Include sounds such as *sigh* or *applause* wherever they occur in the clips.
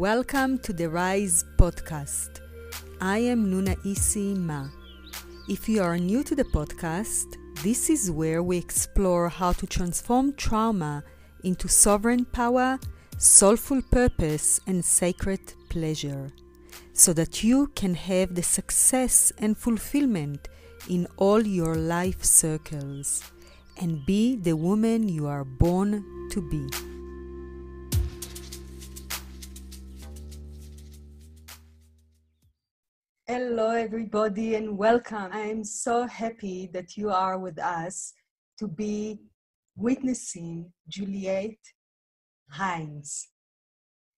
Welcome to the Rise podcast. I am Nuna Isi Ma. If you are new to the podcast, this is where we explore how to transform trauma into sovereign power, soulful purpose, and sacred pleasure, so that you can have the success and fulfillment in all your life circles and be the woman you are born to be. Hello, everybody, and welcome. I am so happy that you are with us to be witnessing Juliette Hines.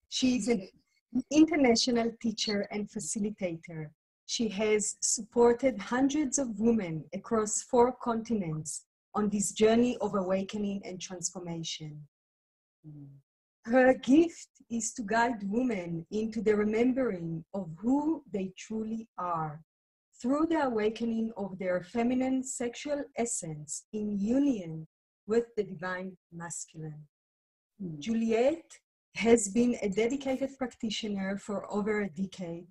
She is an international teacher and facilitator. She has supported hundreds of women across four continents on this journey of awakening and transformation. Her gift is to guide women into the remembering of who they truly are through the awakening of their feminine sexual essence in union with the divine masculine. Mm. Juliet has been a dedicated practitioner for over a decade.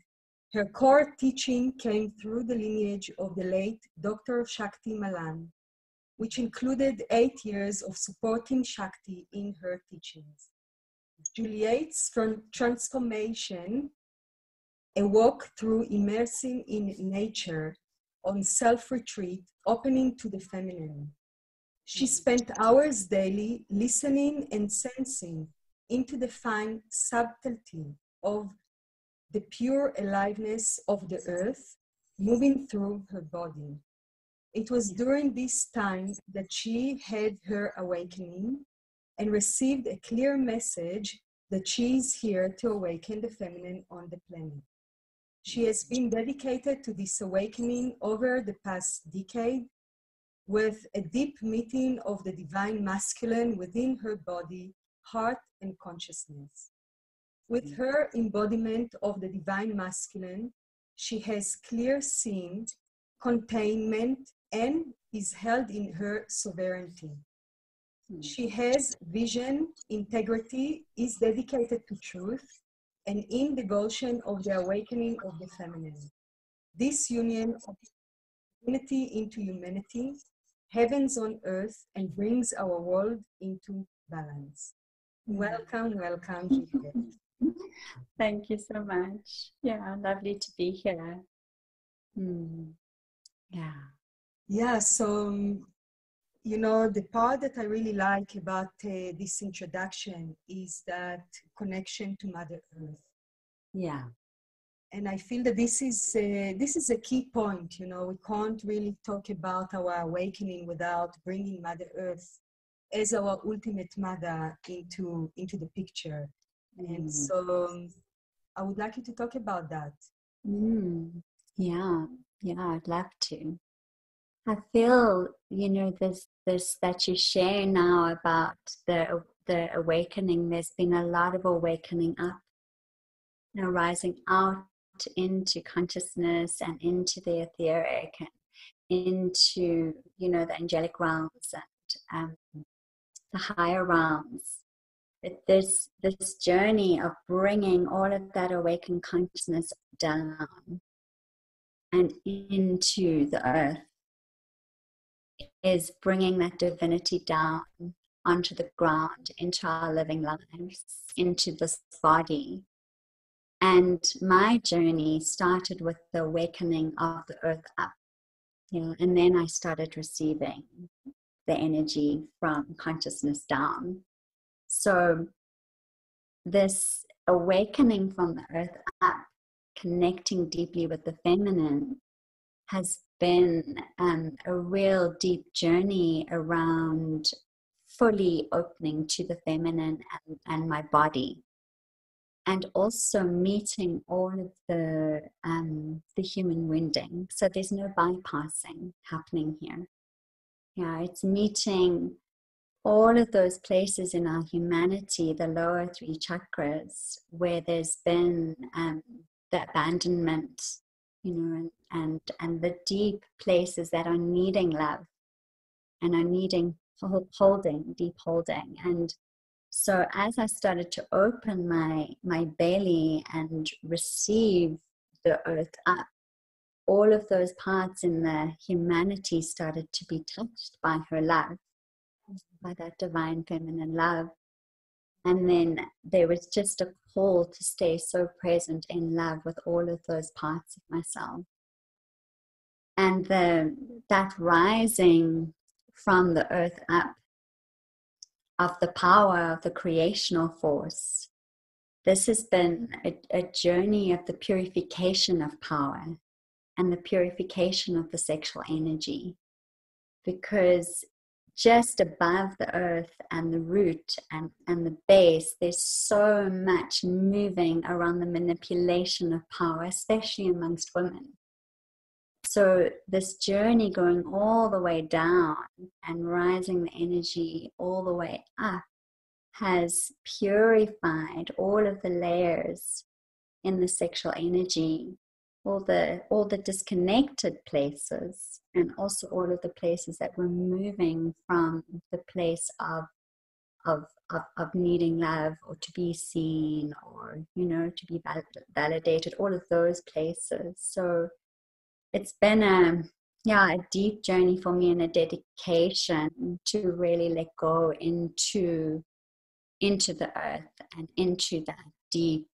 Her core teaching came through the lineage of the late Dr. Shakti Malan, which included eight years of supporting Shakti in her teachings. Juliet's transformation, a walk through immersing in nature on self retreat, opening to the feminine. She spent hours daily listening and sensing into the fine subtlety of the pure aliveness of the earth moving through her body. It was during this time that she had her awakening and received a clear message that she is here to awaken the feminine on the planet. She has been dedicated to this awakening over the past decade with a deep meeting of the divine masculine within her body, heart, and consciousness. With her embodiment of the divine masculine, she has clear seeing, containment, and is held in her sovereignty. She has vision, integrity, is dedicated to truth, and in devotion of the awakening of the feminine. This union of unity into humanity, heavens on earth, and brings our world into balance. Welcome, welcome, *laughs* Juliet. Thank you so much. Yeah, lovely to be here. Hmm. Yeah. Yeah, so um, you know, the part that I really like about uh, this introduction is that connection to Mother Earth. Yeah. And I feel that this is uh, this is a key point. You know, we can't really talk about our awakening without bringing Mother Earth as our ultimate mother into into the picture. Mm. And so, um, I would like you to talk about that. Mm. Yeah, yeah, I'd love to. I feel, you know, this this that you share now about the the awakening. There's been a lot of awakening up, you know, rising out into consciousness and into the etheric and into you know the angelic realms and um, the higher realms. But this this journey of bringing all of that awakened consciousness down and into the earth is bringing that divinity down onto the ground, into our living lives, into this body. And my journey started with the awakening of the earth up. You know, and then I started receiving the energy from consciousness down. So this awakening from the earth up, connecting deeply with the feminine, has been um, a real deep journey around fully opening to the feminine and, and my body. And also meeting all of the um, the human wounding. So there's no bypassing happening here. Yeah it's meeting all of those places in our humanity the lower three chakras where there's been um, the abandonment you know and and the deep places that are needing love and are needing holding deep holding and So as I started to open my my belly and receive the earth up, all of those parts in the humanity started to be touched by her love, by that divine feminine love. And then there was just a call to stay so present in love with all of those parts of myself. And the, that rising from the earth up of the power of the creational force. This has been a, a journey of the purification of power and the purification of the sexual energy. Because just above the earth and the root and, and the base, there's so much moving around the manipulation of power, especially amongst women. So, this journey going all the way down and rising the energy all the way up has purified all of the layers in the sexual energy all the all the disconnected places and also all of the places that we're moving from the place of of of, of needing love or to be seen or you know to be validated all of those places. So it's been a yeah a deep journey for me and a dedication to really let go into into the earth and into that deep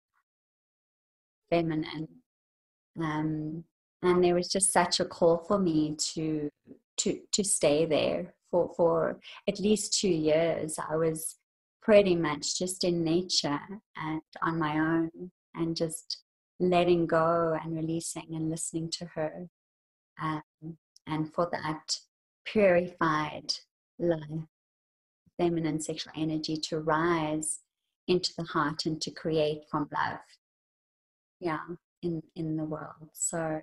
feminine um, and there was just such a call for me to to to stay there for for at least two years. I was pretty much just in nature and on my own and just letting go and releasing and listening to her um, and for that purified life feminine sexual energy to rise into the heart and to create from love. Yeah in in the world. So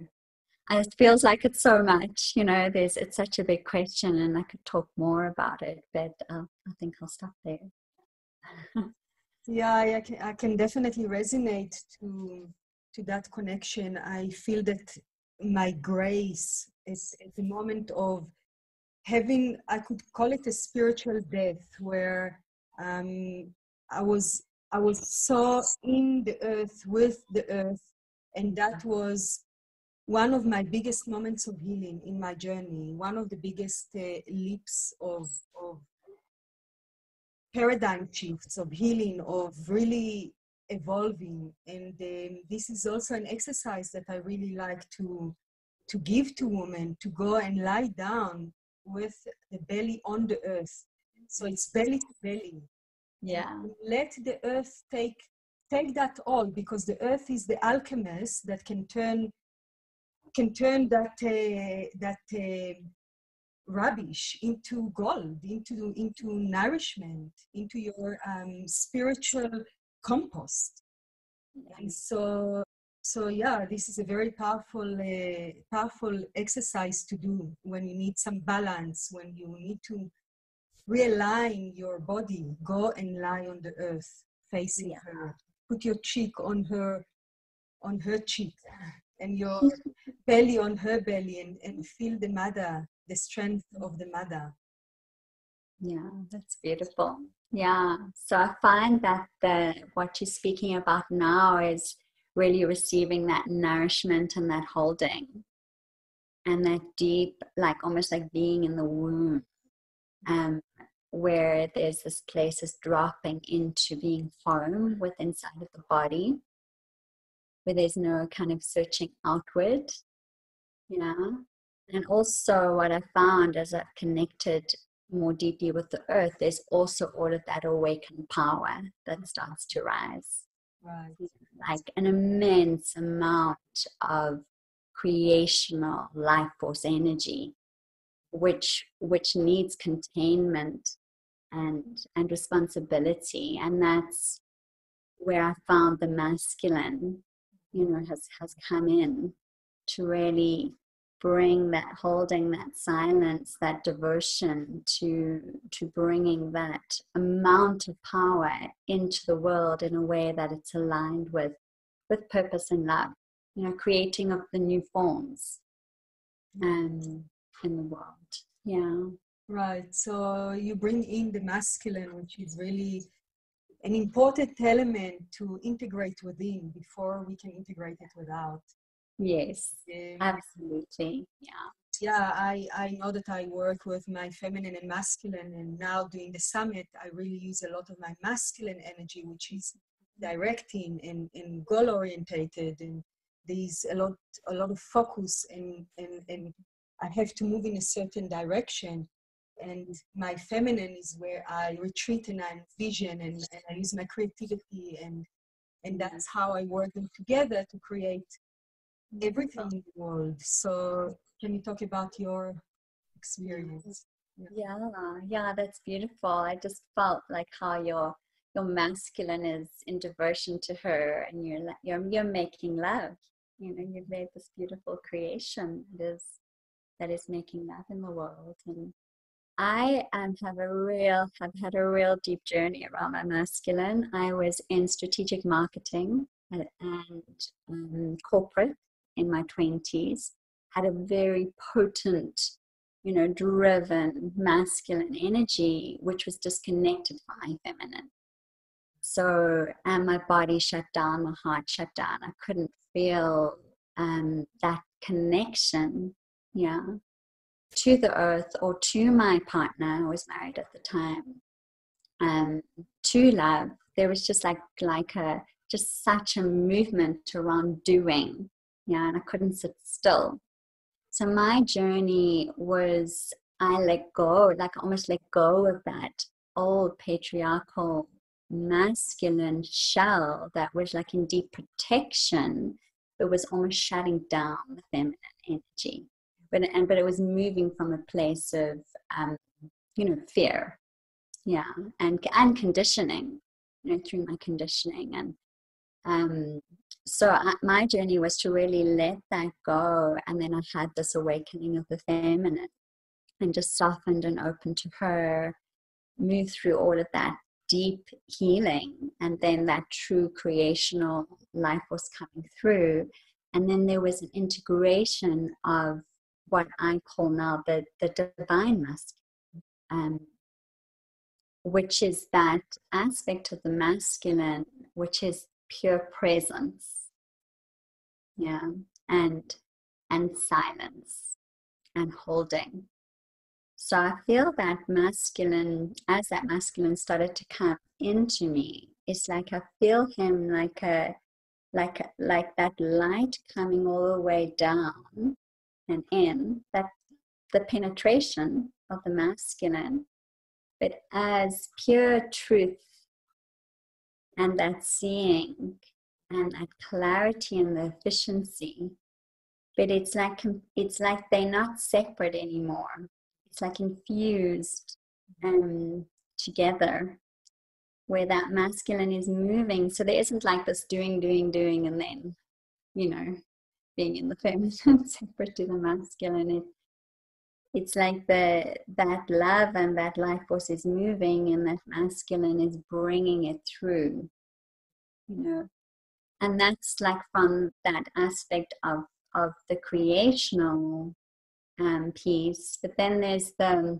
it feels like it's so much you know there's it's such a big question and i could talk more about it but uh, i think i'll stop there. *laughs* Yeah I can, I can definitely resonate to to that connection. I feel that my grace is at the moment of having i could call it a spiritual death where um, i was i was so in the earth with the earth and that was one of my biggest moments of healing in my journey, one of the biggest uh, leaps of, of paradigm shifts, of healing, of really evolving. And um, this is also an exercise that I really like to, to give to women to go and lie down with the belly on the earth. So it's belly to belly. Yeah. Let the earth take take that all because the earth is the alchemist that can turn can turn that uh, that uh, rubbish into gold into into nourishment into your um, spiritual compost. And so so yeah this is a very powerful uh, powerful exercise to do when you need some balance when you need to realign your body go and lie on the earth facing yeah. her put your cheek on her on her cheek and your belly on her belly and, and feel the mother the strength of the mother. Yeah that's beautiful. Yeah so i find that the what you're speaking about now is really receiving that nourishment and that holding and that deep like almost like being in the womb um where there's this place is dropping into being foam with inside of the body, where there's no kind of searching outward. Yeah. And also, what I found as I've connected more deeply with the earth, there's also all of that awakened power that starts to rise. Right. Like an immense amount of creational life force energy which which needs containment and and responsibility and that's where i found the masculine you know has has come in to really bring that holding that silence that devotion to to bringing that amount of power into the world in a way that it's aligned with with purpose and love you know creating of the new forms um, in the world yeah Right. So you bring in the masculine, which is really an important element to integrate within before we can integrate it without. Yes, um, absolutely. Yeah. Yeah, I, I know that I work with my feminine and masculine, and now doing the summit, I really use a lot of my masculine energy, which is directing and, and goal orientated, and there's a lot a lot of focus, and, and, and I have to move in a certain direction and my feminine is where I retreat and I envision and, and I use my creativity and and that's how I work them together to create everything in the world. So can you talk about your experience? Yeah, yeah, that's beautiful. I just felt like how your your masculine is in devotion to her, and you're you're you're making love. You know, you've made this beautiful creation that is that is making love in the world, and I um, have a real have had a real deep journey around my masculine. I was in strategic marketing and, um, corporate in my twenties. Had a very potent, you know, driven masculine energy, which was disconnected from my feminine. So, and my body shut down, my heart shut down. I couldn't feel um, that connection. Yeah to the earth or to my partner, I was married at the time, um, to love, there was just like like a just such a movement around doing, yeah, and I couldn't sit still. So my journey was I let go, like almost let go of that old patriarchal masculine shell that was like in deep protection, but was almost shutting down the feminine energy but and but it was moving from a place of um, you know fear. Yeah. And and conditioning you know through my conditioning. And um, so I, my journey was to really let that go. And then i had this awakening of the feminine and just softened and opened to her move through all of that deep healing. And then that true creational life was coming through. And then there was an integration of what I call now the, the divine masculine, um, which is that aspect of the masculine, which is pure presence, yeah, and and silence and holding. So I feel that masculine, as that masculine started to come into me, it's like I feel him like a like like that light coming all the way down and in that the penetration of the masculine, but as pure truth and that seeing and that clarity and the efficiency. But it's like it's like they're not separate anymore. It's like infused um, together, where that masculine is moving. So there isn't like this doing, doing, doing, and then, you know, being in the feminine *laughs* separate to the masculine. It, it's like the that love and that life force is moving and that masculine is bringing it through you know? And that's like from that aspect of of the creational um, piece. But then there's the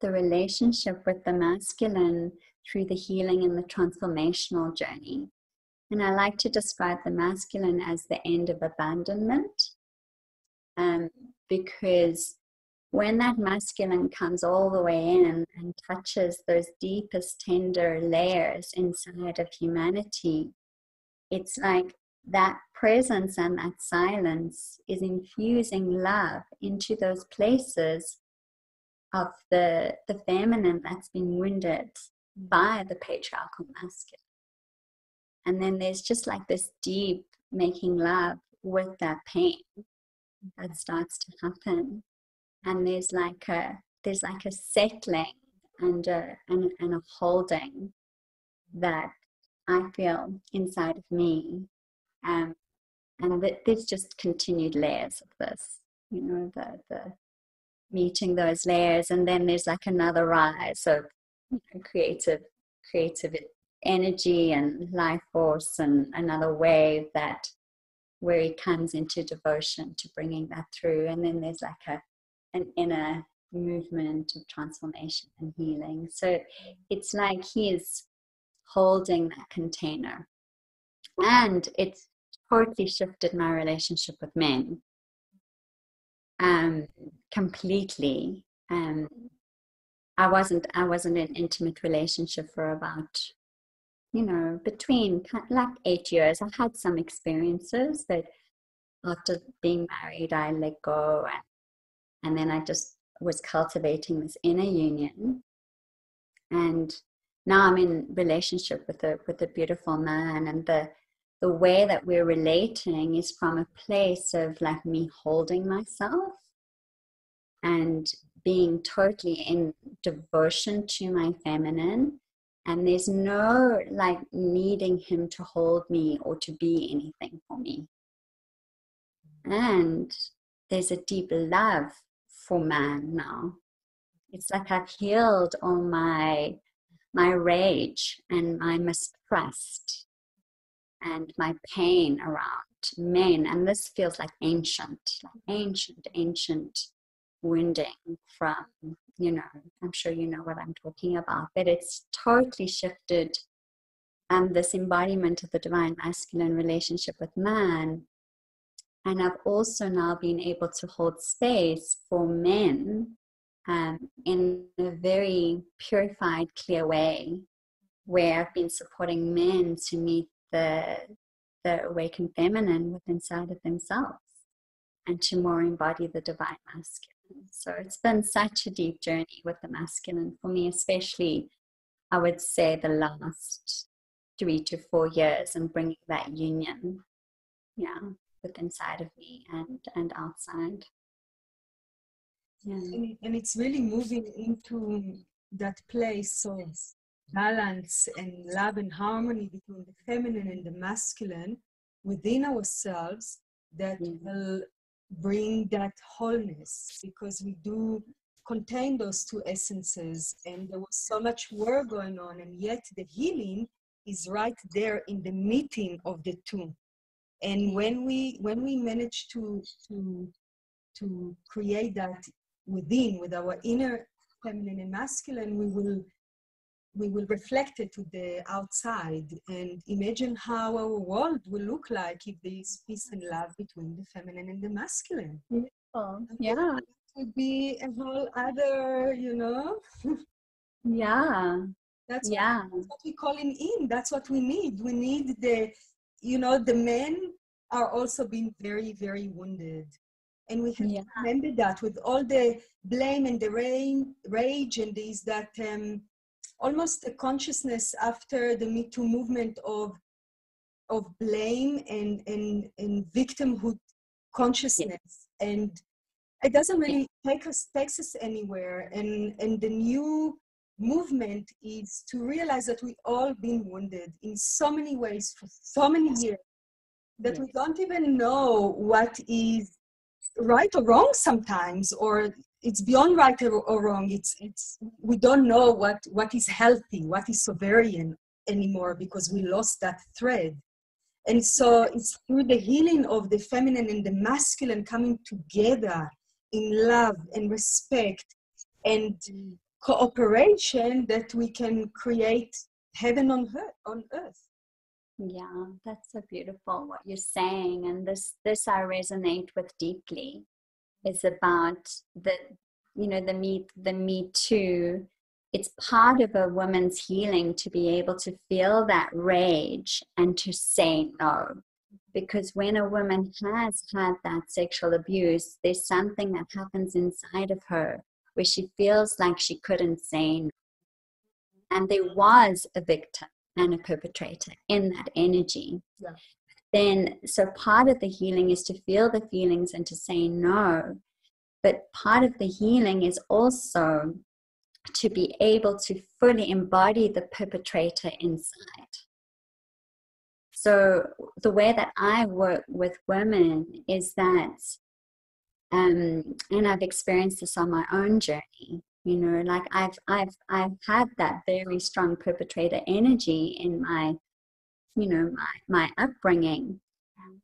the relationship with the masculine through the healing and the transformational journey and I like to describe the masculine as the end of abandonment um, because when that masculine comes all the way in and touches those deepest, tender layers inside of humanity, it's like that presence and that silence is infusing love into those places of the, the feminine that's been wounded by the patriarchal masculine. And then there's just like this deep making love with that pain that starts to happen. And there's like a there's like a settling and a, and, and a holding that I feel inside of me. Um, and that there's just continued layers of this, you know, the, the meeting those layers. And then there's like another rise of you know, creative, creative energy and life force and another wave that where he comes into devotion to bringing that through and then there's like a an inner movement of transformation and healing so it's like he is holding that container. And it's totally shifted my relationship with men um, completely. Um, I wasn't I wasn't in intimate relationship for about you know between like eight years. I had some experiences, but after being married, I let go, and, and then I just was cultivating this inner union. And now I'm in relationship with a with a beautiful man, and the the way that we're relating is from a place of like me holding myself and being totally in devotion to my feminine and there's no like needing him to hold me or to be anything for me. And there's a deep love for man now. It's like i've healed all my my rage and my mistrust and my pain around men. And this feels like ancient like ancient ancient wounding from you know i'm sure you know what i'm talking about but it's totally shifted um, this embodiment of the divine masculine relationship with man and i've also now been able to hold space for men um, in a very purified clear way where i've been supporting men to meet the the awakened feminine within inside of themselves and to more embody the divine masculine. So it's been such a deep journey with the masculine for me, especially I would say the last three to four years and bringing that union, yeah, with inside of me and and outside. Yeah. And, and it's really moving into that place of balance and love and harmony between the feminine and the masculine within ourselves that will bring that wholeness because we do contain those two essences. And there was so much work going on and yet the healing is right there in the meeting of the two. And when we when we manage to to to create that within with our inner feminine and masculine we will we will reflect it to the outside and imagine how our world will look like if there is peace and love between the feminine and the masculine. Oh, yeah. It would be a whole other, you know. *laughs* yeah. That's yeah. What, that's what we call in in. That's what we need. We need the, you know, the men are also being very, very wounded. And we have yeah. to remember that with all the blame and the rain, rage and these that um, almost a consciousness after the Me Too movement of of blame and and, and victimhood consciousness. Yeah. and it doesn't really take us takes us anywhere. And and the new movement is to realize that we all been wounded in so many ways for so many years that we don't even know what is right or wrong sometimes or it's beyond right or wrong. It's it's we don't know what what is healthy, what is sovereign anymore because we lost that thread. And so it's through the healing of the feminine and the masculine coming together in love and respect and cooperation that we can create heaven on earth on earth yeah that's so beautiful what you're saying and this this i resonate with deeply is about the you know the me the me too. It's part of a woman's healing to be able to feel that rage and to say no. Because when a woman has had that sexual abuse there's something that happens inside of her where she feels like she couldn't say no. And there was a victim and a perpetrator in that energy. Yeah. Then so part of the healing is to feel the feelings and to say no but part of the healing is also to be able to fully embody the perpetrator inside. So, the way that I work with women is that, um, and I've experienced this on my own journey. You know, like I've I've I've had that very strong perpetrator energy in my, you know, my my upbringing,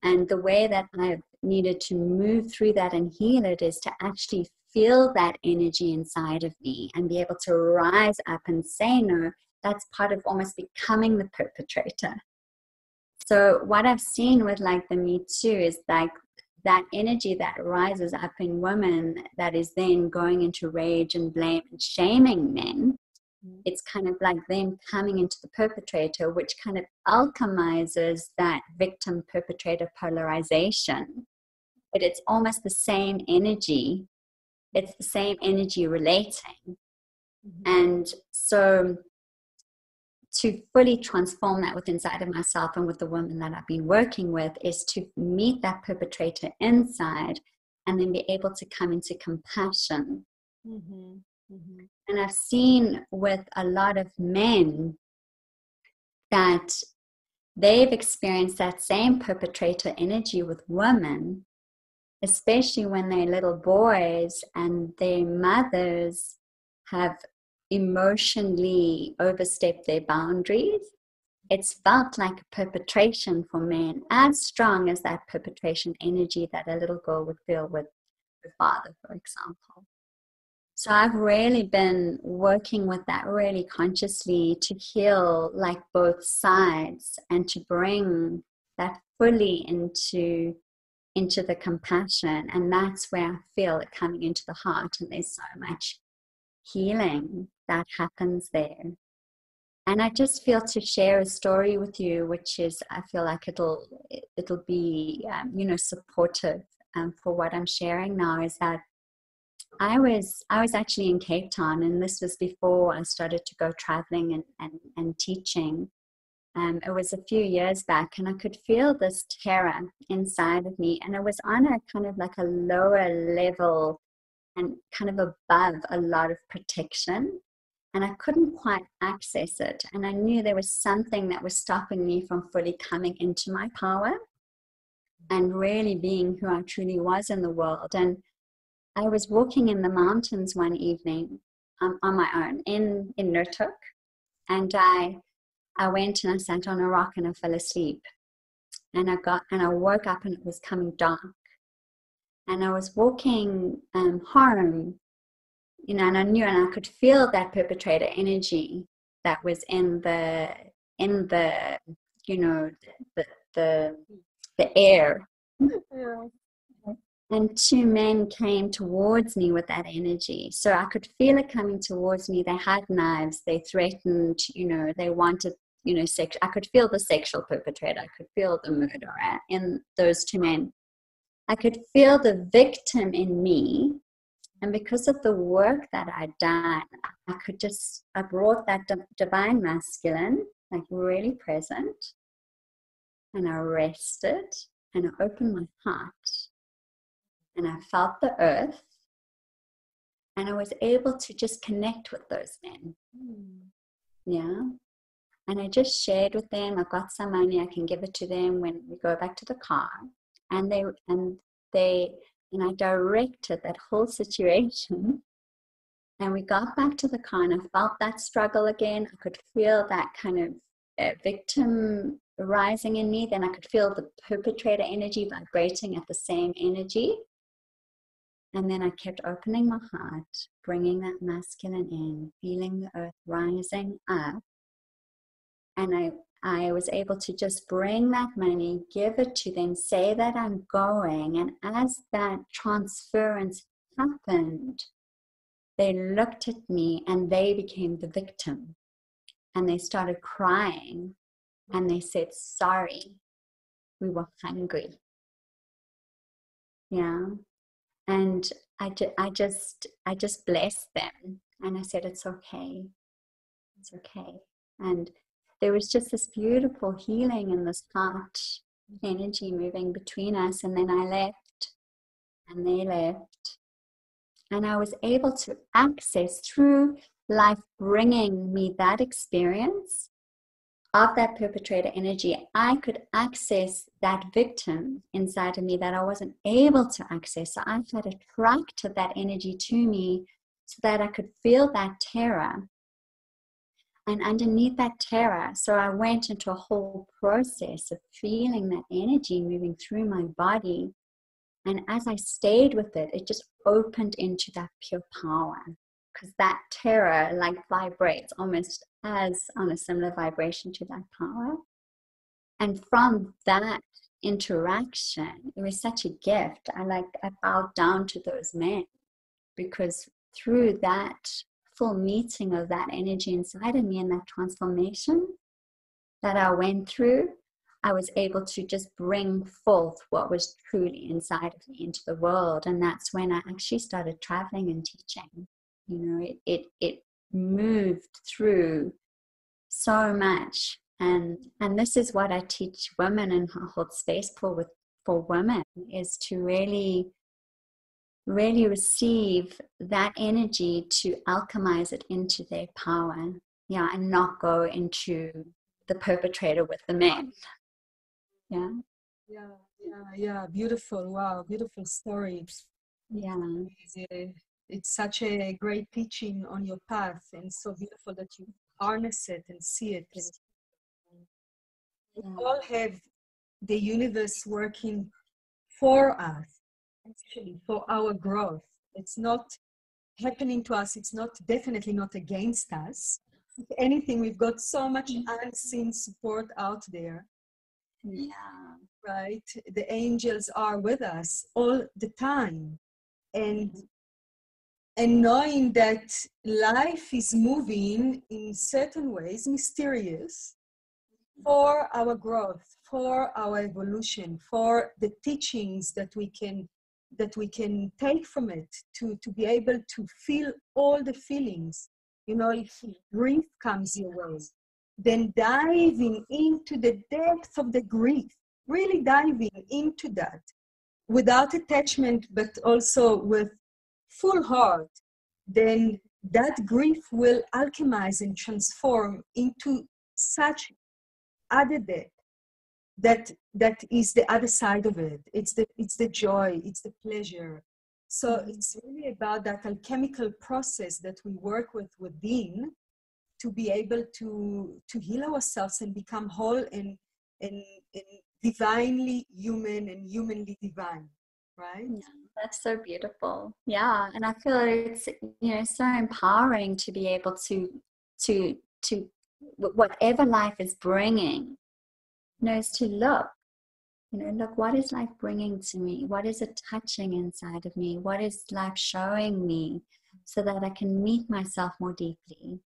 and the way that I've needed to move through that and heal it is to actually feel that energy inside of me and be able to rise up and say no that's part of almost becoming the perpetrator so what i've seen with like the me too is like that energy that rises up in women that is then going into rage and blame and shaming men. It's kind of like them coming into the perpetrator which kind of alchemizes that victim perpetrator polarization but it's almost the same energy it's the same energy relating mm-hmm. and so to fully transform that within inside of myself and with the women that I've been working with is to meet that perpetrator inside and then be able to come into compassion. Mm-hmm. Mm-hmm. And I've seen with a lot of men that they've experienced that same perpetrator energy with women, especially when they're little boys and their mothers have emotionally overstepped their boundaries, it's felt like a perpetration for men, as strong as that perpetration energy that a little girl would feel with her father, for example. So I've really been working with that really consciously to heal like both sides and to bring that fully into into the compassion and that's where I feel it coming into the heart and there's so much healing that happens there. And I just feel to share a story with you, which is I feel like it'll it'll be um, you know supportive um, for what I'm sharing now. Is that I was I was actually in Cape Town, and this was before I started to go traveling and and, and teaching. Um, it was a few years back, and I could feel this terror inside of me, and it was on a kind of like a lower level and kind of above a lot of protection and I couldn't quite access it. And I knew there was something that was stopping me from fully coming into my power and really being who I truly was in the world. And I was walking in the mountains one evening um, on my own in, in Noordhoek. And I, I went and I sat on a rock and I fell asleep. And I got and I woke up and it was coming dark. And I was walking um, home you know, and I knew and I could feel that perpetrator energy that was in the in the you know the the the air. *laughs* Yeah. And two men came towards me with that energy. So I could feel it coming towards me. They had knives. They threatened, you know, they wanted, you know, sex. I could feel the sexual perpetrator. I could feel the murderer in those two men. I could feel the victim in me and because of the work that I'd done, I could just, I brought that divine masculine, like really present. And I rested and I opened my heart and I felt the earth. And I was able to just connect with those men. Mm. Yeah. And I just shared with them, I've got some money, I can give it to them when we go back to the car. And they and they and I directed that whole situation. And we got back to the car, and I felt that struggle again. I could feel that kind of uh, victim rising in me. Then I could feel the perpetrator energy vibrating at the same energy. And then I kept opening my heart, bringing that masculine in, feeling the earth rising up. And I I was able to just bring that money, give it to them, say that I'm going. And as that transference happened, they looked at me and they became the victim. And they started crying and they said, Sorry, we were hungry. Yeah. And I, ju- I just I just blessed them and I said it's okay. It's okay. And there was just this beautiful healing and this heart energy moving between us. And then I left, and they left. And I was able to access through life bringing me that experience of that perpetrator energy. I could access that victim inside of me that I wasn't able to access. So I had attracted that energy to me so that I could feel that terror and underneath that terror, so I went into a whole process of feeling that energy moving through my body. And as I stayed with it, it just opened into that pure power because that terror like vibrates almost as on a similar vibration to that power. And from that interaction, it was such a gift. I like I bowed down to those men because through that full meeting of that energy inside of me and that transformation that I went through, I was able to just bring forth what was truly inside of me into the world. And that's when I actually started traveling and teaching. You know, it it, it moved through so much. And and this is what I teach women and hold space for with for women is to really really receive that energy to alchemize it into their power. Yeah, and not go into the perpetrator with the men. Yeah. Yeah, yeah, yeah. Beautiful. Wow, beautiful story. Yeah. It's, such a great teaching on your path, and so beautiful that you harness it and see it. And we all have the universe working for us, actually, for our growth. It's not happening to us, it's not definitely not against us. If anything, we've got so much mm. unseen support out there. Yeah. Right? The angels are with us all the time. And mm. And knowing that life is moving in certain ways, mysterious, for our growth, for our evolution, for the teachings that we can that we can take from it to, to be able to feel all the feelings. You know, if grief comes your way, then diving into the depth of the grief, really diving into that without attachment, but also with full heart, then that grief will alchemize and transform into such other depth that that is the other side of it. It's the it's the joy it's the pleasure. So mm-hmm. it's really about that alchemical process that we work with within to be able to to heal ourselves and become whole and and, and divinely human and humanly divine right? Yeah, that's so beautiful. Yeah and i feel it's you know so empowering to be able to to to whatever life is bringing knows to look you know look what is life bringing to me? What is it touching inside of me? What is life showing me so that i can meet myself more deeply?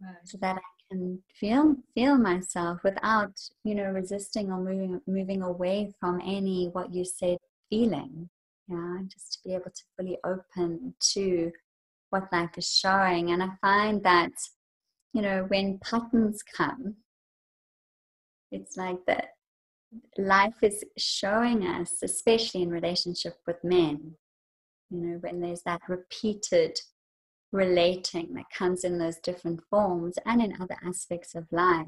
Right. so that i can feel feel myself without you know resisting or moving moving away from any what you said feeling yeah just to be able to fully open to what life is showing. And i find that you know when patterns come it's like that life is showing us especially in relationship with men you know when there's that repeated relating that comes in those different forms and in other aspects of life.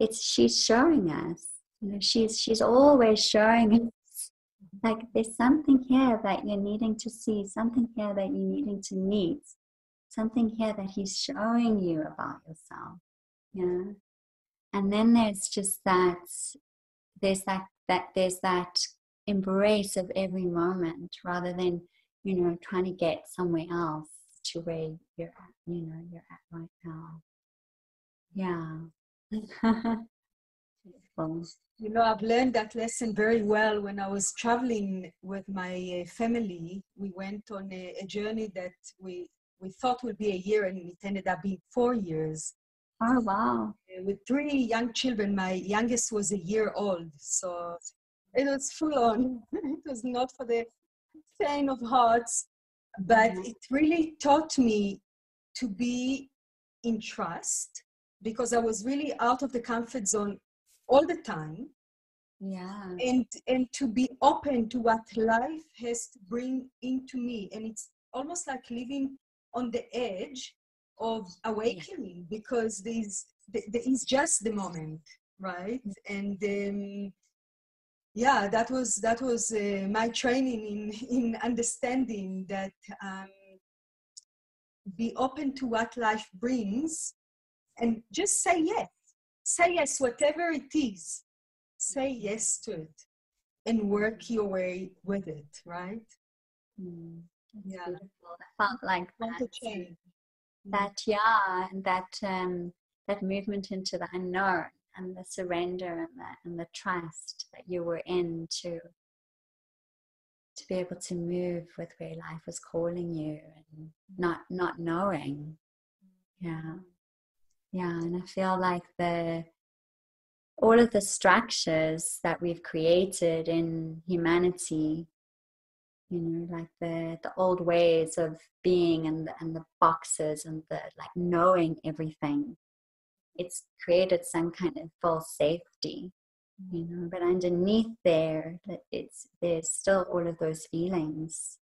It's she's showing us you know she's she's always showing us like there's something here that you're needing to see something here that you're needing to meet something here that he's showing you about yourself yeah and then there's just that there's that that there's that embrace of every moment rather than you know trying to get somewhere else to where you're at you know you're at right now. Yeah *laughs* you know i've learned that lesson very well. When i was traveling with my uh, family we went on a, a journey that we we thought would be a year and it ended up being four years. Oh wow. Uh, with three young children my youngest was a year old. So it was full on. *laughs* It was not for the faint of hearts but mm-hmm. it really taught me to be in trust because i was really out of the comfort zone all the time yeah. and and to be open to what life has to bring into me. And it's almost like living on the edge of awakening yeah. because there's there is just the moment right? And um, yeah that was that was uh, my training in in understanding that um, be open to what life brings and just say yes say yes whatever it is say yes to it and work your way with it right mm. yeah. beautiful. I felt like that. That yeah, and that um, that movement into the unknown and the surrender and the and the trust that you were in to to be able to move with where life was calling you and not not knowing. Yeah. Yeah. And I feel like the all of the structures that we've created in humanity you know like the the old ways of being and the, and the boxes and the like knowing everything it's created some kind of false safety you know but underneath there it's there's still all of those feelings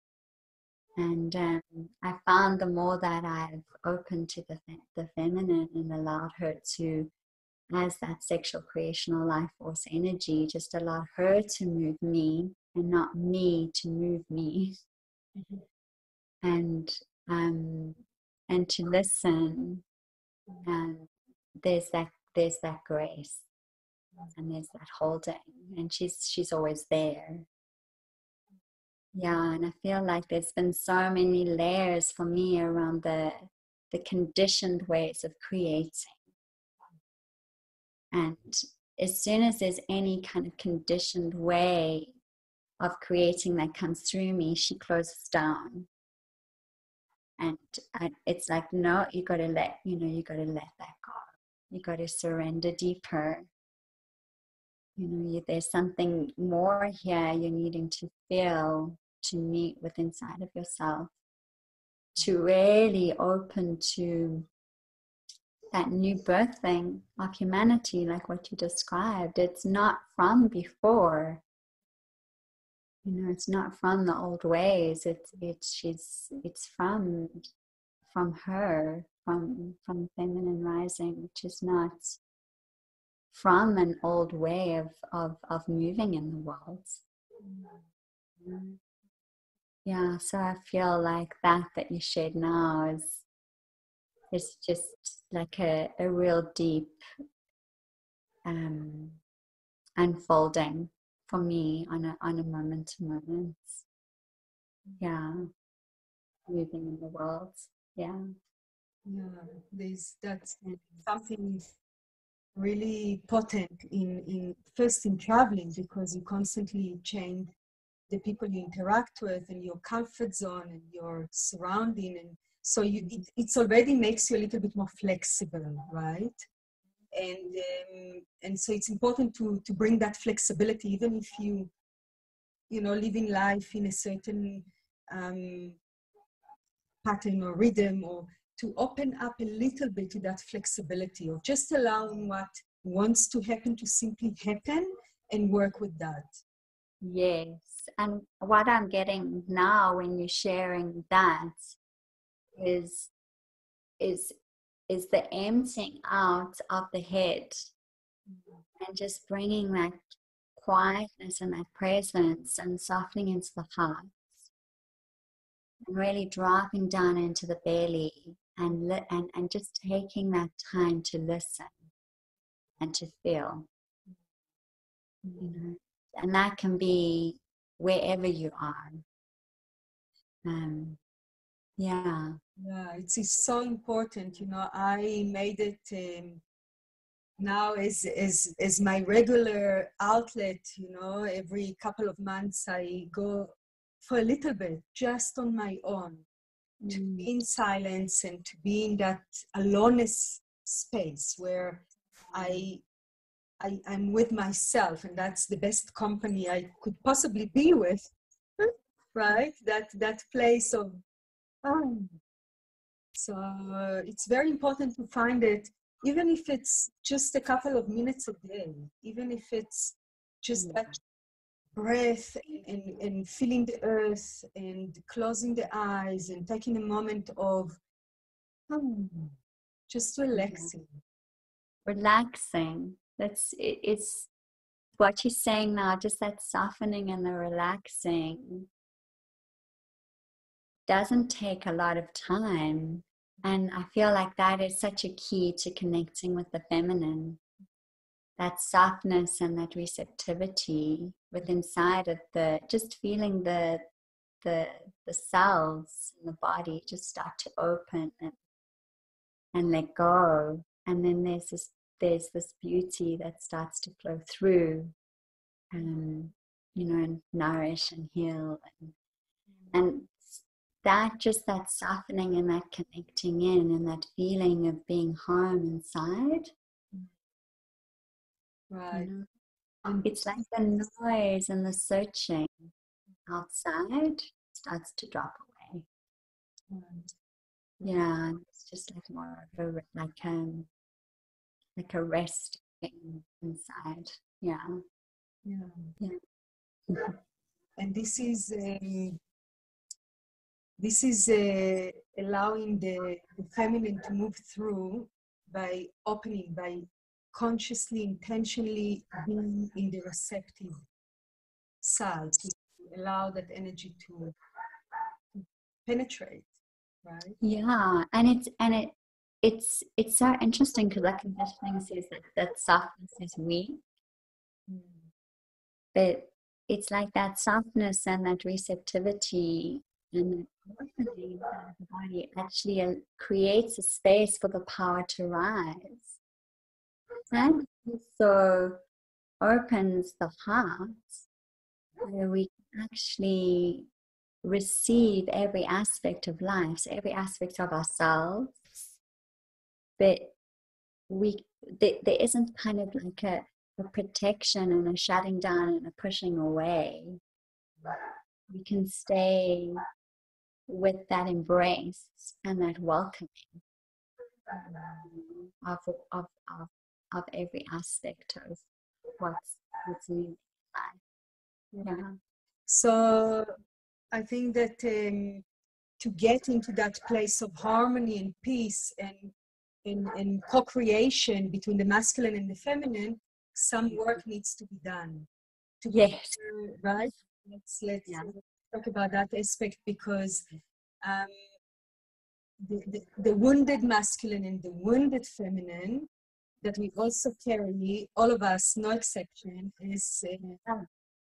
and um, i found the more that i've opened to the, the feminine and allowed her to as that sexual creational life force energy just allowed her to move me and not me to move me mm-hmm. and um and to listen and there's that there's that grace and there's that holding and she's she's always there yeah and i feel like there's been so many layers for me around the the conditioned ways of creating. And as soon as there's any kind of conditioned way of creating that comes through me she closes down. And I, it's like no you got to let you know you got to let that go. You got to surrender deeper you know there's something more here you're needing to feel to meet with inside of yourself to really open to that new birthing of humanity like what you described. It's not from before. You know it's not from the old ways. It's it's she's it's from from her from from feminine rising which is not from an old way of of, of moving in the world. Yeah so i feel like that that you shared now is is just like a, a real deep um, unfolding for me on a on a moment to moment. Yeah. Moving in the world. Yeah. Yeah there's that's something really potent in, in first in traveling because you constantly change the people you interact with and your comfort zone and your surrounding and so you it it's already makes you a little bit more flexible right? And um, and so it's important to to bring that flexibility even if you you know living life in a certain um, pattern or rhythm or to open up a little bit to that flexibility of just allowing what wants to happen to simply happen and work with that. Yes. And what I'm getting now when you're sharing that is is is the emptying out of the head mm-hmm. and just bringing that quietness and that presence and softening into the heart and really dropping down into the belly and, li- and, and just taking that time to listen and to feel. You know, and that can be wherever you are. Um, yeah. Yeah, it's, it's so important. You know, I made it um, now as, as, as my regular outlet. You know, every couple of months I go for a little bit just on my own to be mm. in silence and to be in that aloneness space where I, I I'm with myself and that's the best company I could possibly be with *laughs* right that that place of oh. so uh, it's very important to find it even if it's just a couple of minutes a day even if it's just that breath and, and feeling the earth and closing the eyes and taking a moment of hmm, just relaxing. Relaxing. That's it, it's what you're saying now, just that softening and the relaxing doesn't take a lot of time. And I feel like that is such a key to connecting with the feminine that softness and that receptivity with inside of the just feeling the the the cells in the body just start to open and and let go. And then there's this there's this beauty that starts to flow through and you know and nourish and heal and and that just that softening and that connecting in and that feeling of being home inside right. you know, it's like the noise and the searching outside starts to drop away. Yeah it's just like more of a like um like a rest inside. Yeah. Yeah. Yeah. *laughs* And this is um, this is uh, allowing the, the feminine to move through by opening by consciously intentionally being in the receptive side to allow that energy to, penetrate right? Yeah and it's and it it's it's so interesting because that conditioning says that that softness is weak. Mm. but it's like that softness and that receptivity and the body actually uh, creates a space for the power to rise and so opens the heart where we actually receive every aspect of life, so every aspect of ourselves. But we there, there isn't kind of like a, a protection and a shutting down and a pushing away. We can stay with that embrace and that welcoming of, of, of, of every aspect of what's, what's in life. Yeah. So I think that um, to get into that place of harmony and peace and, and, and co creation between the masculine and the feminine, some work needs to be done. To yes. right? Let's, let's yeah. talk about that aspect because um, the, the, the wounded masculine and the wounded feminine that we also carry, all of us, no exception, is uh,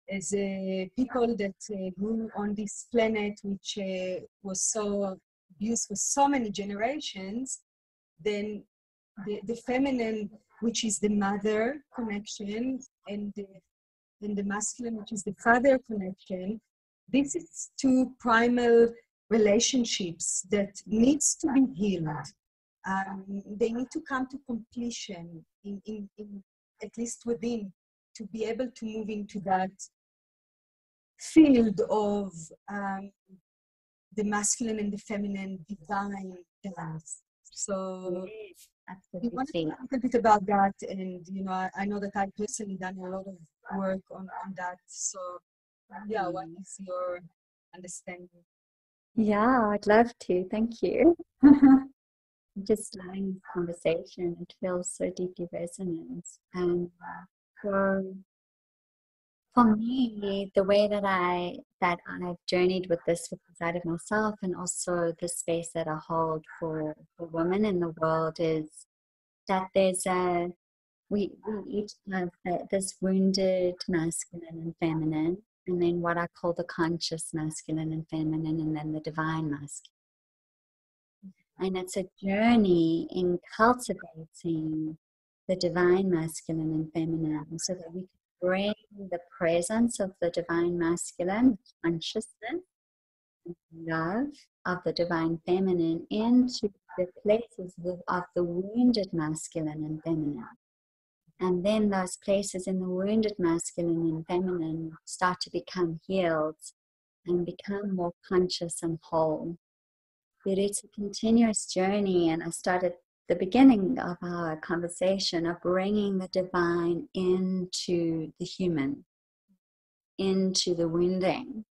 as uh, people that uh, grew on this planet, which uh, was so abused for so many generations, then the, the feminine, which is the mother connection, and the, and the masculine, which is the father connection, this is two primal relationships that needs to be healed. Um, they need to come to completion in, in, in at least within to be able to move into that field of um, the masculine and the feminine divine dance. So we want to talk a bit about that, and you know, I, I, know that I personally done a lot of work on, on that. So yeah, what is your understanding? Yeah, I'd love to. Thank you. *laughs* Just loving this conversation, it feels so deeply resonant. And uh, so for me, the way that I that I've journeyed with this inside of myself, and also the space that I hold for for women in the world, is that there's a we we each have this wounded masculine and feminine, and then what I call the conscious masculine and feminine, and then the divine masculine. And it's a journey in cultivating the divine masculine and feminine so that we can bring the presence of the divine masculine, consciousness, love of the divine feminine into the places of the wounded masculine and feminine. And then those places in the wounded masculine and feminine start to become healed and become more conscious and whole. But it's a continuous journey, and I started the beginning of our conversation of bringing the divine into the human, into the wounding,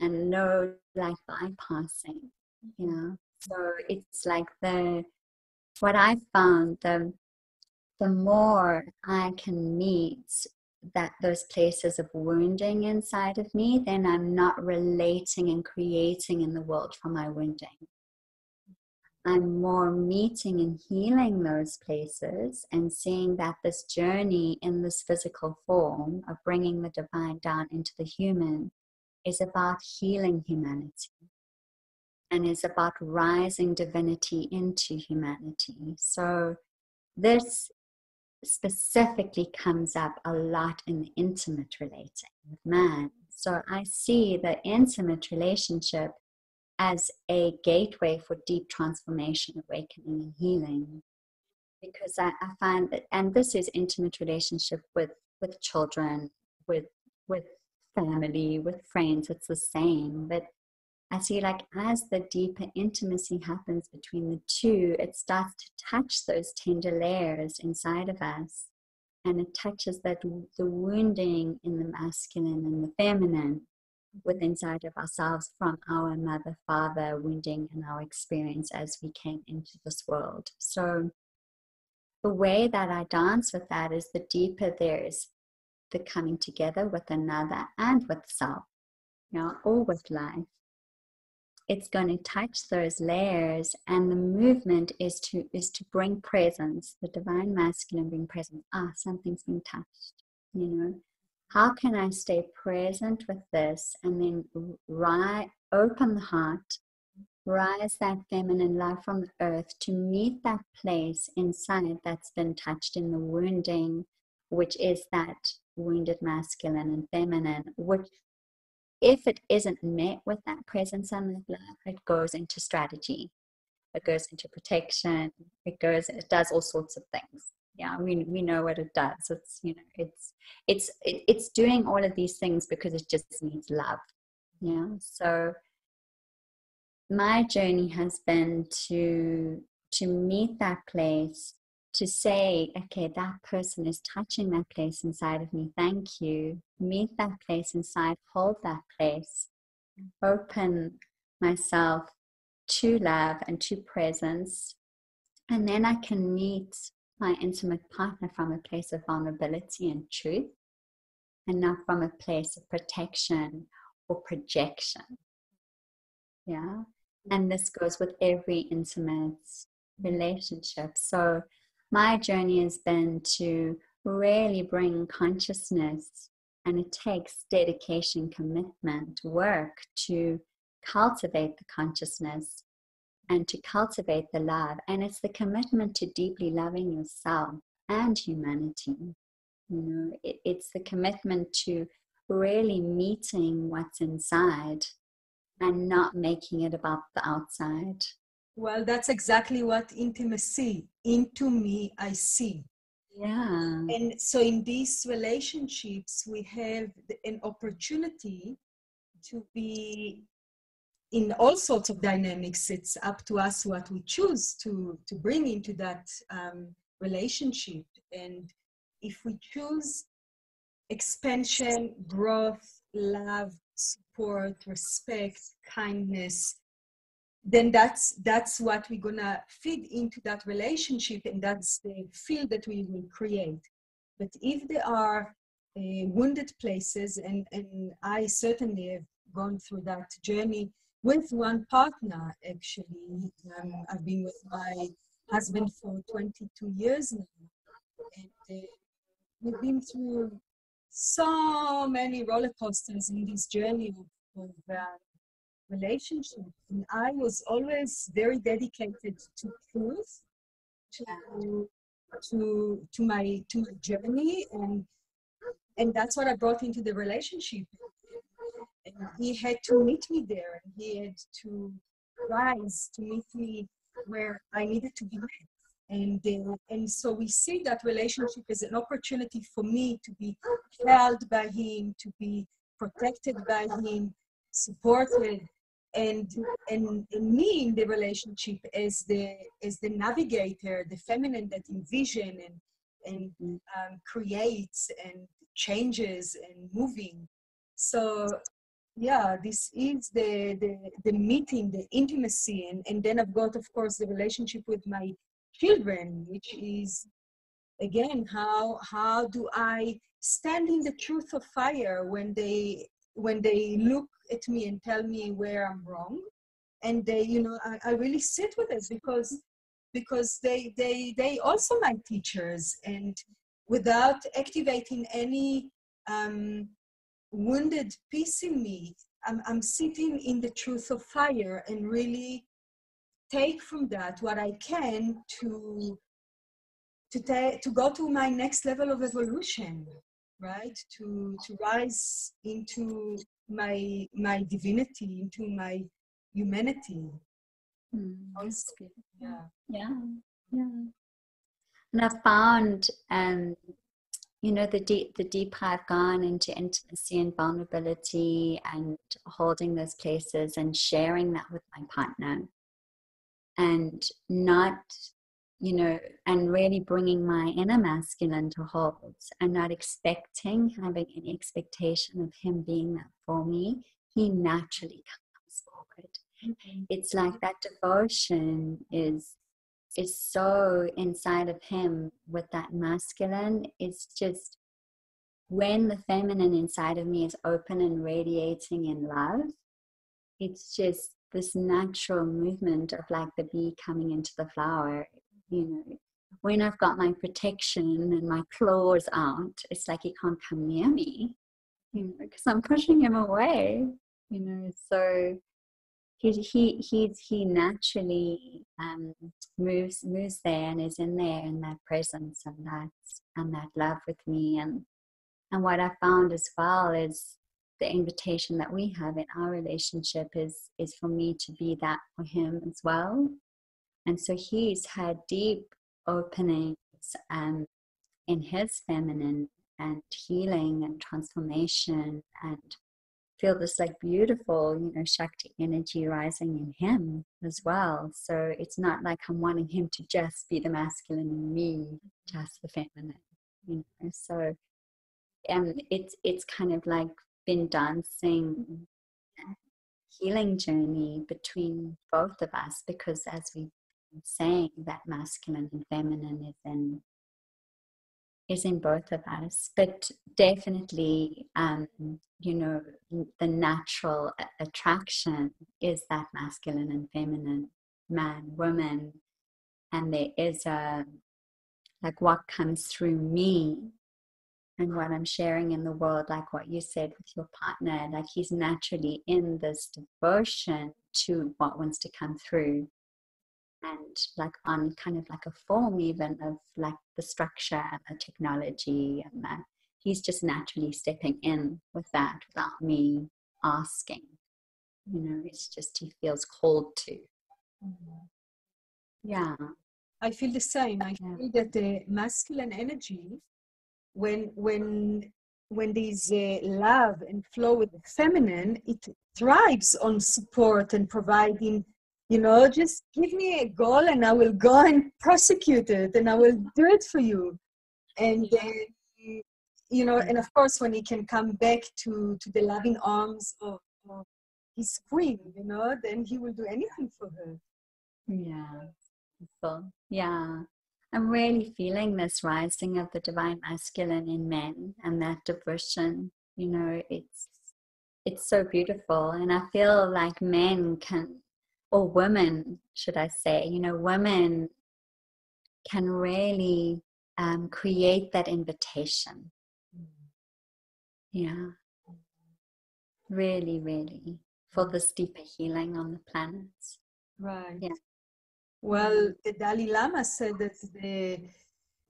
and no like bypassing, you know. So it's like the what I found the the more I can meet that those places of wounding inside of me, then I'm not relating and creating in the world from my wounding. I'm more meeting and healing those places and seeing that this journey in this physical form of bringing the divine down into the human is about healing humanity and is about rising divinity into humanity. So, this specifically comes up a lot in the intimate relating with man. So, I see the intimate relationship as a gateway for deep transformation, awakening, and healing. Because I, I find that, and this is intimate relationship with with children, with with family, with friends. It's the same, but I see like as the deeper intimacy happens between the two, it starts to touch those tender layers inside of us. And it touches that the wounding in the masculine and the feminine with inside of ourselves from our mother, father, wounding and our experience as we came into this world. So the way that I dance with that is the deeper there is the coming together with another and with self, you know, or with life. It's going to touch those layers and the movement is to is to bring presence. The divine masculine bring presence. Ah something's been touched you know how can i stay present with this and then rise open the heart rise that feminine love from the earth to meet that place inside that's been touched in the wounding which is that wounded masculine and feminine which if it isn't met with that presence and that love, it goes into strategy. It goes into protection. It goes. It does all sorts of things. Yeah, we we know what it does. It's you know, it's it's it's doing all of these things because it just needs love. Yeah. So my journey has been to to meet that place to say, okay, that person is touching that place inside of me. Thank you. Meet that place inside, hold that place, open myself to love and to presence. And then I can meet my intimate partner from a place of vulnerability and truth, and not from a place of protection or projection. Yeah. And this goes with every intimate relationship. So my journey has been to really bring consciousness, and it takes dedication, commitment, work to cultivate the consciousness and to cultivate the love. And it's the commitment to deeply loving yourself and humanity. You know, it, it's the commitment to really meeting what's inside and not making it about the outside. Well, that's exactly what intimacy, into me, I see. Yeah. And so in these relationships, we have an opportunity to be in all sorts of dynamics. It's up to us what we choose to, to bring into that um, relationship. And if we choose expansion, growth, love, support, respect, kindness, then that's that's what we're gonna feed into that relationship and that's the field that we will create but if there are uh, wounded places and and i certainly have gone through that journey with one partner actually um, i've been with my husband for 22 years now and uh, we've been through so many roller coasters in this journey of, of uh, relationship. And I was always very dedicated to truth, to to to my to my journey, and and that's what I brought into the relationship. And he had to meet me there, and he had to rise to meet me where I needed to be met. And uh, and so we see that relationship as an opportunity for me to be held by him, to be protected by him, supported, and and, and me in the relationship as the as the navigator the feminine that envision and and um, creates and changes and moving. So yeah this is the the, the meeting the intimacy and, and then i've got of course the relationship with my children which is again how how do i stand in the truth of fire when they when they look at me and tell me where I'm wrong, and they, you know, I, I really sit with it because because they they they also my teachers, and without activating any um, wounded piece in me, I'm, I'm sitting in the truth of fire and really take from that what I can to to take to go to my next level of evolution, right? To to rise into my my divinity, into my humanity. Mm, Also, yeah. yeah, yeah. And I found, um, you know, the deep, the deeper I've gone into intimacy and vulnerability, and holding those places and sharing that with my partner, and not, you know, and really bringing my inner masculine to hold, and not expecting, having any expectation of him being that for me. He naturally comes forward. Mm-hmm. It's like that devotion is is so inside of him with that masculine. It's just when the feminine inside of me is open and radiating in love, it's just this natural movement of like the bee coming into the flower. You know, when I've got my protection and my claws out, it's like he can't come near me, you know, because I'm pushing him away, you know. So he he he's he naturally um, moves moves there and is in there in that presence and that and that love with me. And and what I found as well is the invitation that we have in our relationship is is for me to be that for him as well. And so he's had deep openings um, in his feminine and healing and transformation and feel this like beautiful, you know, Shakti energy rising in him as well. So it's not like I'm wanting him to just be the masculine in me, just the feminine, you know. So um it's it's kind of like been dancing healing journey between both of us because as we saying that masculine and feminine is in is in both of us but definitely um you know the natural attraction is that masculine and feminine man woman. And there is a like what comes through me and what i'm sharing in the world like what you said with your partner like he's naturally in this devotion to what wants to come through and like on kind of like a form even of like the structure and the technology and that he's just naturally stepping in with that without me asking you know it's just he feels called to Mm-hmm. yeah I feel the same. I Yeah. feel that the masculine energy, when when when there's uh, love and flow with the feminine, it thrives on support and providing. You know, just give me a goal and I will go and *laughs* prosecute it and I will do it for you. And then, you know, and of course, when he can come back to to the loving arms of, of his queen, you know, then he will do anything for her. yeah yeah i'm really feeling this rising of the divine masculine in men and that devotion you know it's it's so beautiful and i feel like men can or women should i say you know women can really um, create that invitation. Yeah. Really really. For this deeper healing on the planet Right. Yeah. Well, the Dalai Lama said that the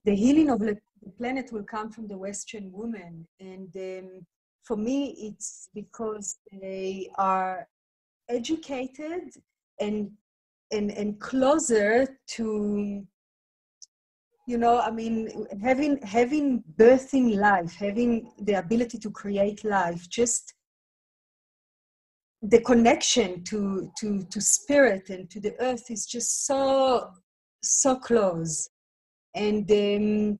the healing of the planet will come from the Western woman, and um, for me, it's because they are educated and and and closer to you know i mean having having birthing life having the ability to create life just the connection to to to spirit and to the earth is just so so close. And um,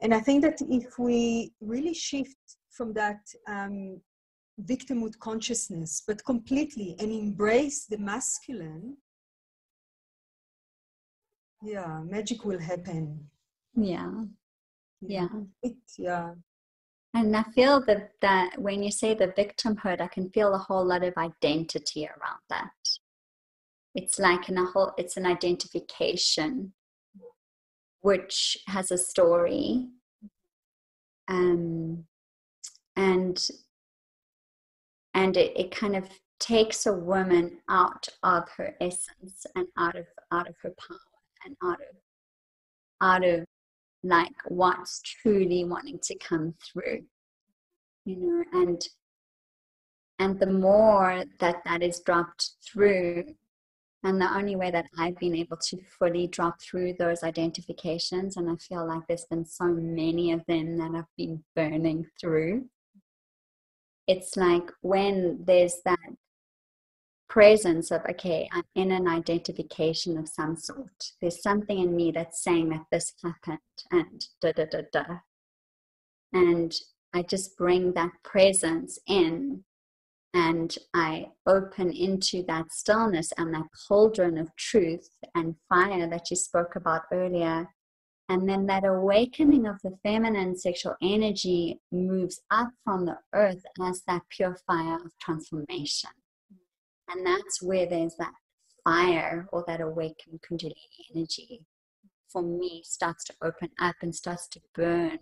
and i think that if we really shift from that um, victimhood consciousness but completely and embrace the masculine. Yeah magic will happen. Yeah. Yeah. It yeah. And I feel that, that when you say the victimhood, I can feel a whole lot of identity around that. It's like in a whole, it's an identification which has a story. Um, and and it, it kind of takes a woman out of her essence and out of out of her power and out of out of like what's truly wanting to come through you know and and the more that that is dropped through and the only way that i've been able to fully drop through those identifications and i feel like there's been so many of them that i've been burning through it's like when there's that presence of okay i'm in an identification of some sort. There's something in me that's saying that this happened and da da da da. And i just bring that presence in and i open into that stillness and that cauldron of truth and fire that you spoke about earlier and then that awakening of the feminine sexual energy moves up from the earth as that pure fire of transformation and that's where there's that fire or that awakened Kundalini energy for me starts to open up and starts to burn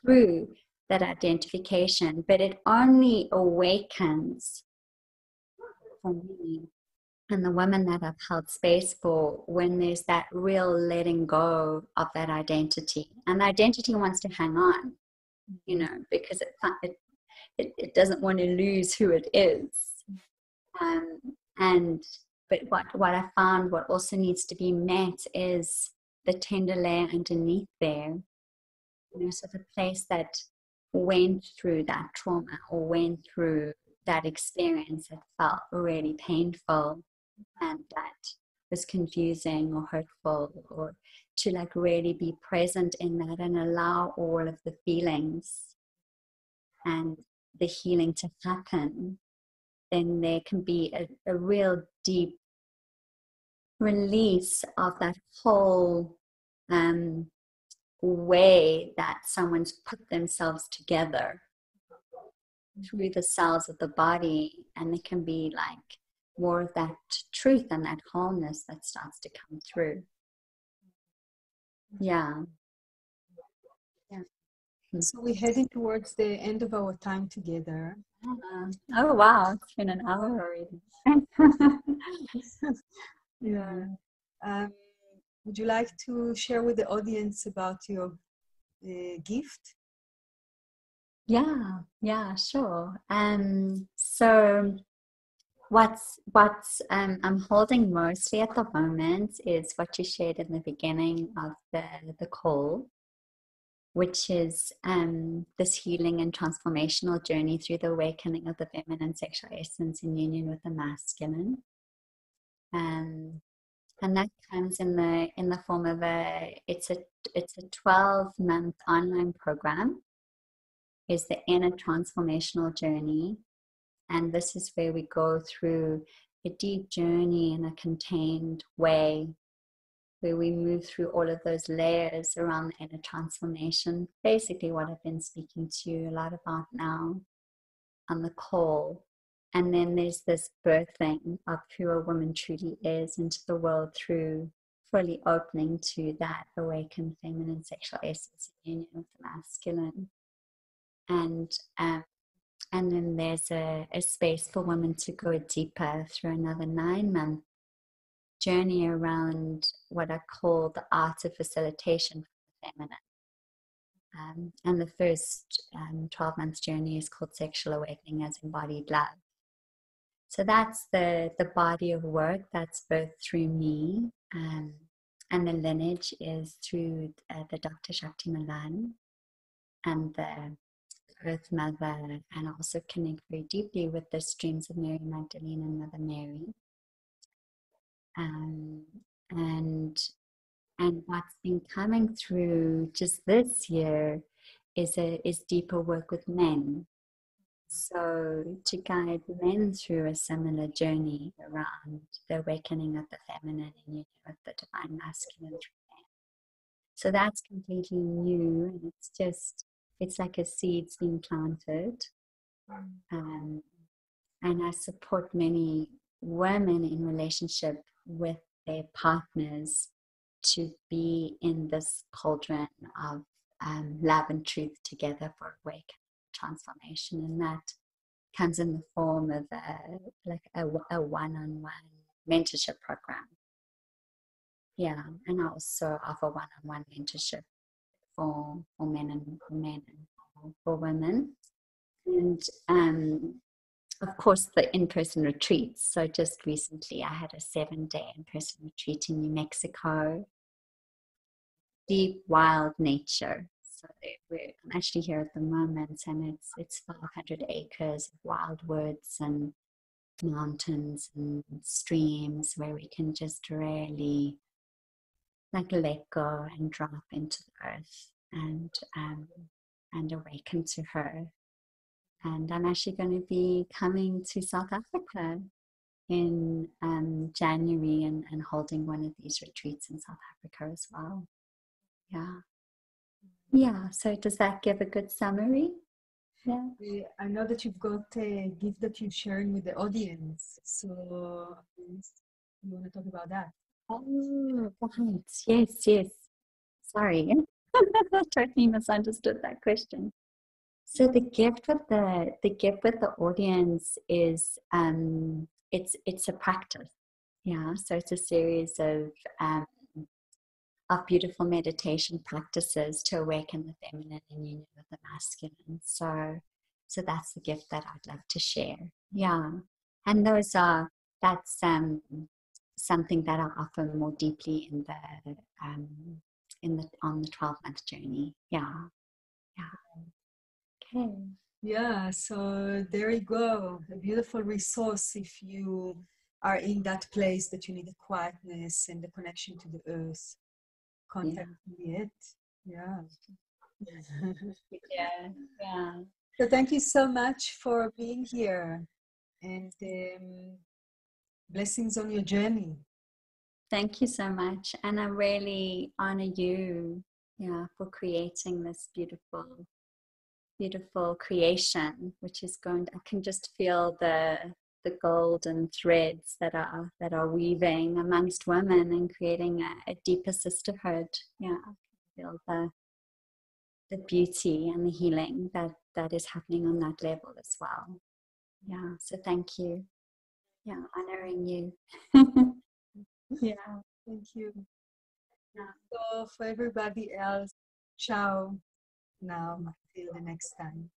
through that identification. But it only awakens for me and the women that I've held space for when there's that real letting go of that identity. And the identity wants to hang on, you know, because it, it, it doesn't want to lose who it is um, and but what what I found what also needs to be met is the tender layer underneath there. You know, so the place that went through that trauma or went through that experience that felt really painful and that was confusing or hurtful or to like really be present in that and allow all of the feelings and the healing to happen then there can be a, a real deep release of that whole um, way that someone's put themselves together through the cells of the body. And it can be like more of that truth and that wholeness that starts to come through. Yeah. Yeah. So we're heading towards the end of our time together. Uh, oh wow, it's been an hour already. *laughs* yeah. Um, would you like to share with the audience about your uh, gift? Yeah, yeah, sure. Um, so what's what's um, I'm holding mostly at the moment is what you shared in the beginning of the the call, which is um, this healing and transformational journey through the awakening of the feminine sexual essence in union with the masculine. Um, and that comes in the in the form of a it's a it's a 12 month online program is the inner transformational journey and this is where we go through a deep journey in a contained way where we move through all of those layers around the inner transformation. Basically, what I've been speaking to you a lot about now on the call. And then there's this birthing of who a woman truly is into the world through fully opening to that awakened feminine sexual essence in union with the masculine. And um, and then there's a, a space for women to go deeper through another nine month journey around what I call the art of facilitation for the feminine. Um, and the first um, 12 months journey is called Sexual Awakening as Embodied Love. So that's the, the body of work that's both through me, um, and the lineage is through uh, the Dr. Shakti Malan and the Earth Mother, and also connect very deeply with the streams of Mary Magdalene and Mother Mary. Um, and and what's been coming through just this year is a is deeper work with men. So to guide men through a similar journey around the awakening of the feminine and union with the divine masculine so that's completely new and it's just it's like a seed's being planted um, and i support many women in relationship with their partners to be in this cauldron of um, love and truth together for awake transformation and that comes in the form of a like a, a one-on-one mentorship program. Yeah, and I also offer one-on-one mentorship for for men and for men and for women, and um, of course the in-person retreats. So just recently, I had a seven-day in-person retreat in New Mexico. Deep wild nature. So we're, I'm actually here at the moment, and it's it's 500 acres of wild woods and mountains and streams where we can just really like let go and drop into the earth and um, and awaken to her. And I'm actually going to be coming to South Africa in um, January and, and holding one of these retreats in South Africa as well. Yeah. Yeah. So does that give a good summary? Yeah. I know that you've got a gift that you're sharing with the audience. So you want to talk about that? Oh. Yes, yes. Sorry. *laughs* Totally misunderstood that question. So the gift with the the gift with the audience is um it's it's a practice. Yeah. So it's a series of um of beautiful meditation practices to awaken the feminine and union with the masculine. So, so that's the gift that I'd love to share. Yeah, and those are that's um, something that I offer more deeply in the um, in the on the twelve month journey. Yeah, yeah. Okay. Yeah, so there you go. A beautiful resource if you are in that place that you need the quietness and the connection to the earth contact yeah. it. Yeah. yeah. Yeah. So thank you so much for being here and um, blessings on your journey. Thank you so much. And I really honor you, yeah, for creating this beautiful, beautiful creation, which is going to, I can just feel the the golden threads that are that are weaving amongst women and creating a, a deeper sisterhood. Yeah, I feel the the beauty and the healing that that is happening on that level as well. Yeah, so thank you. Yeah, honoring you. *laughs* yeah, thank you. Yeah. So for everybody else, ciao now until the next time.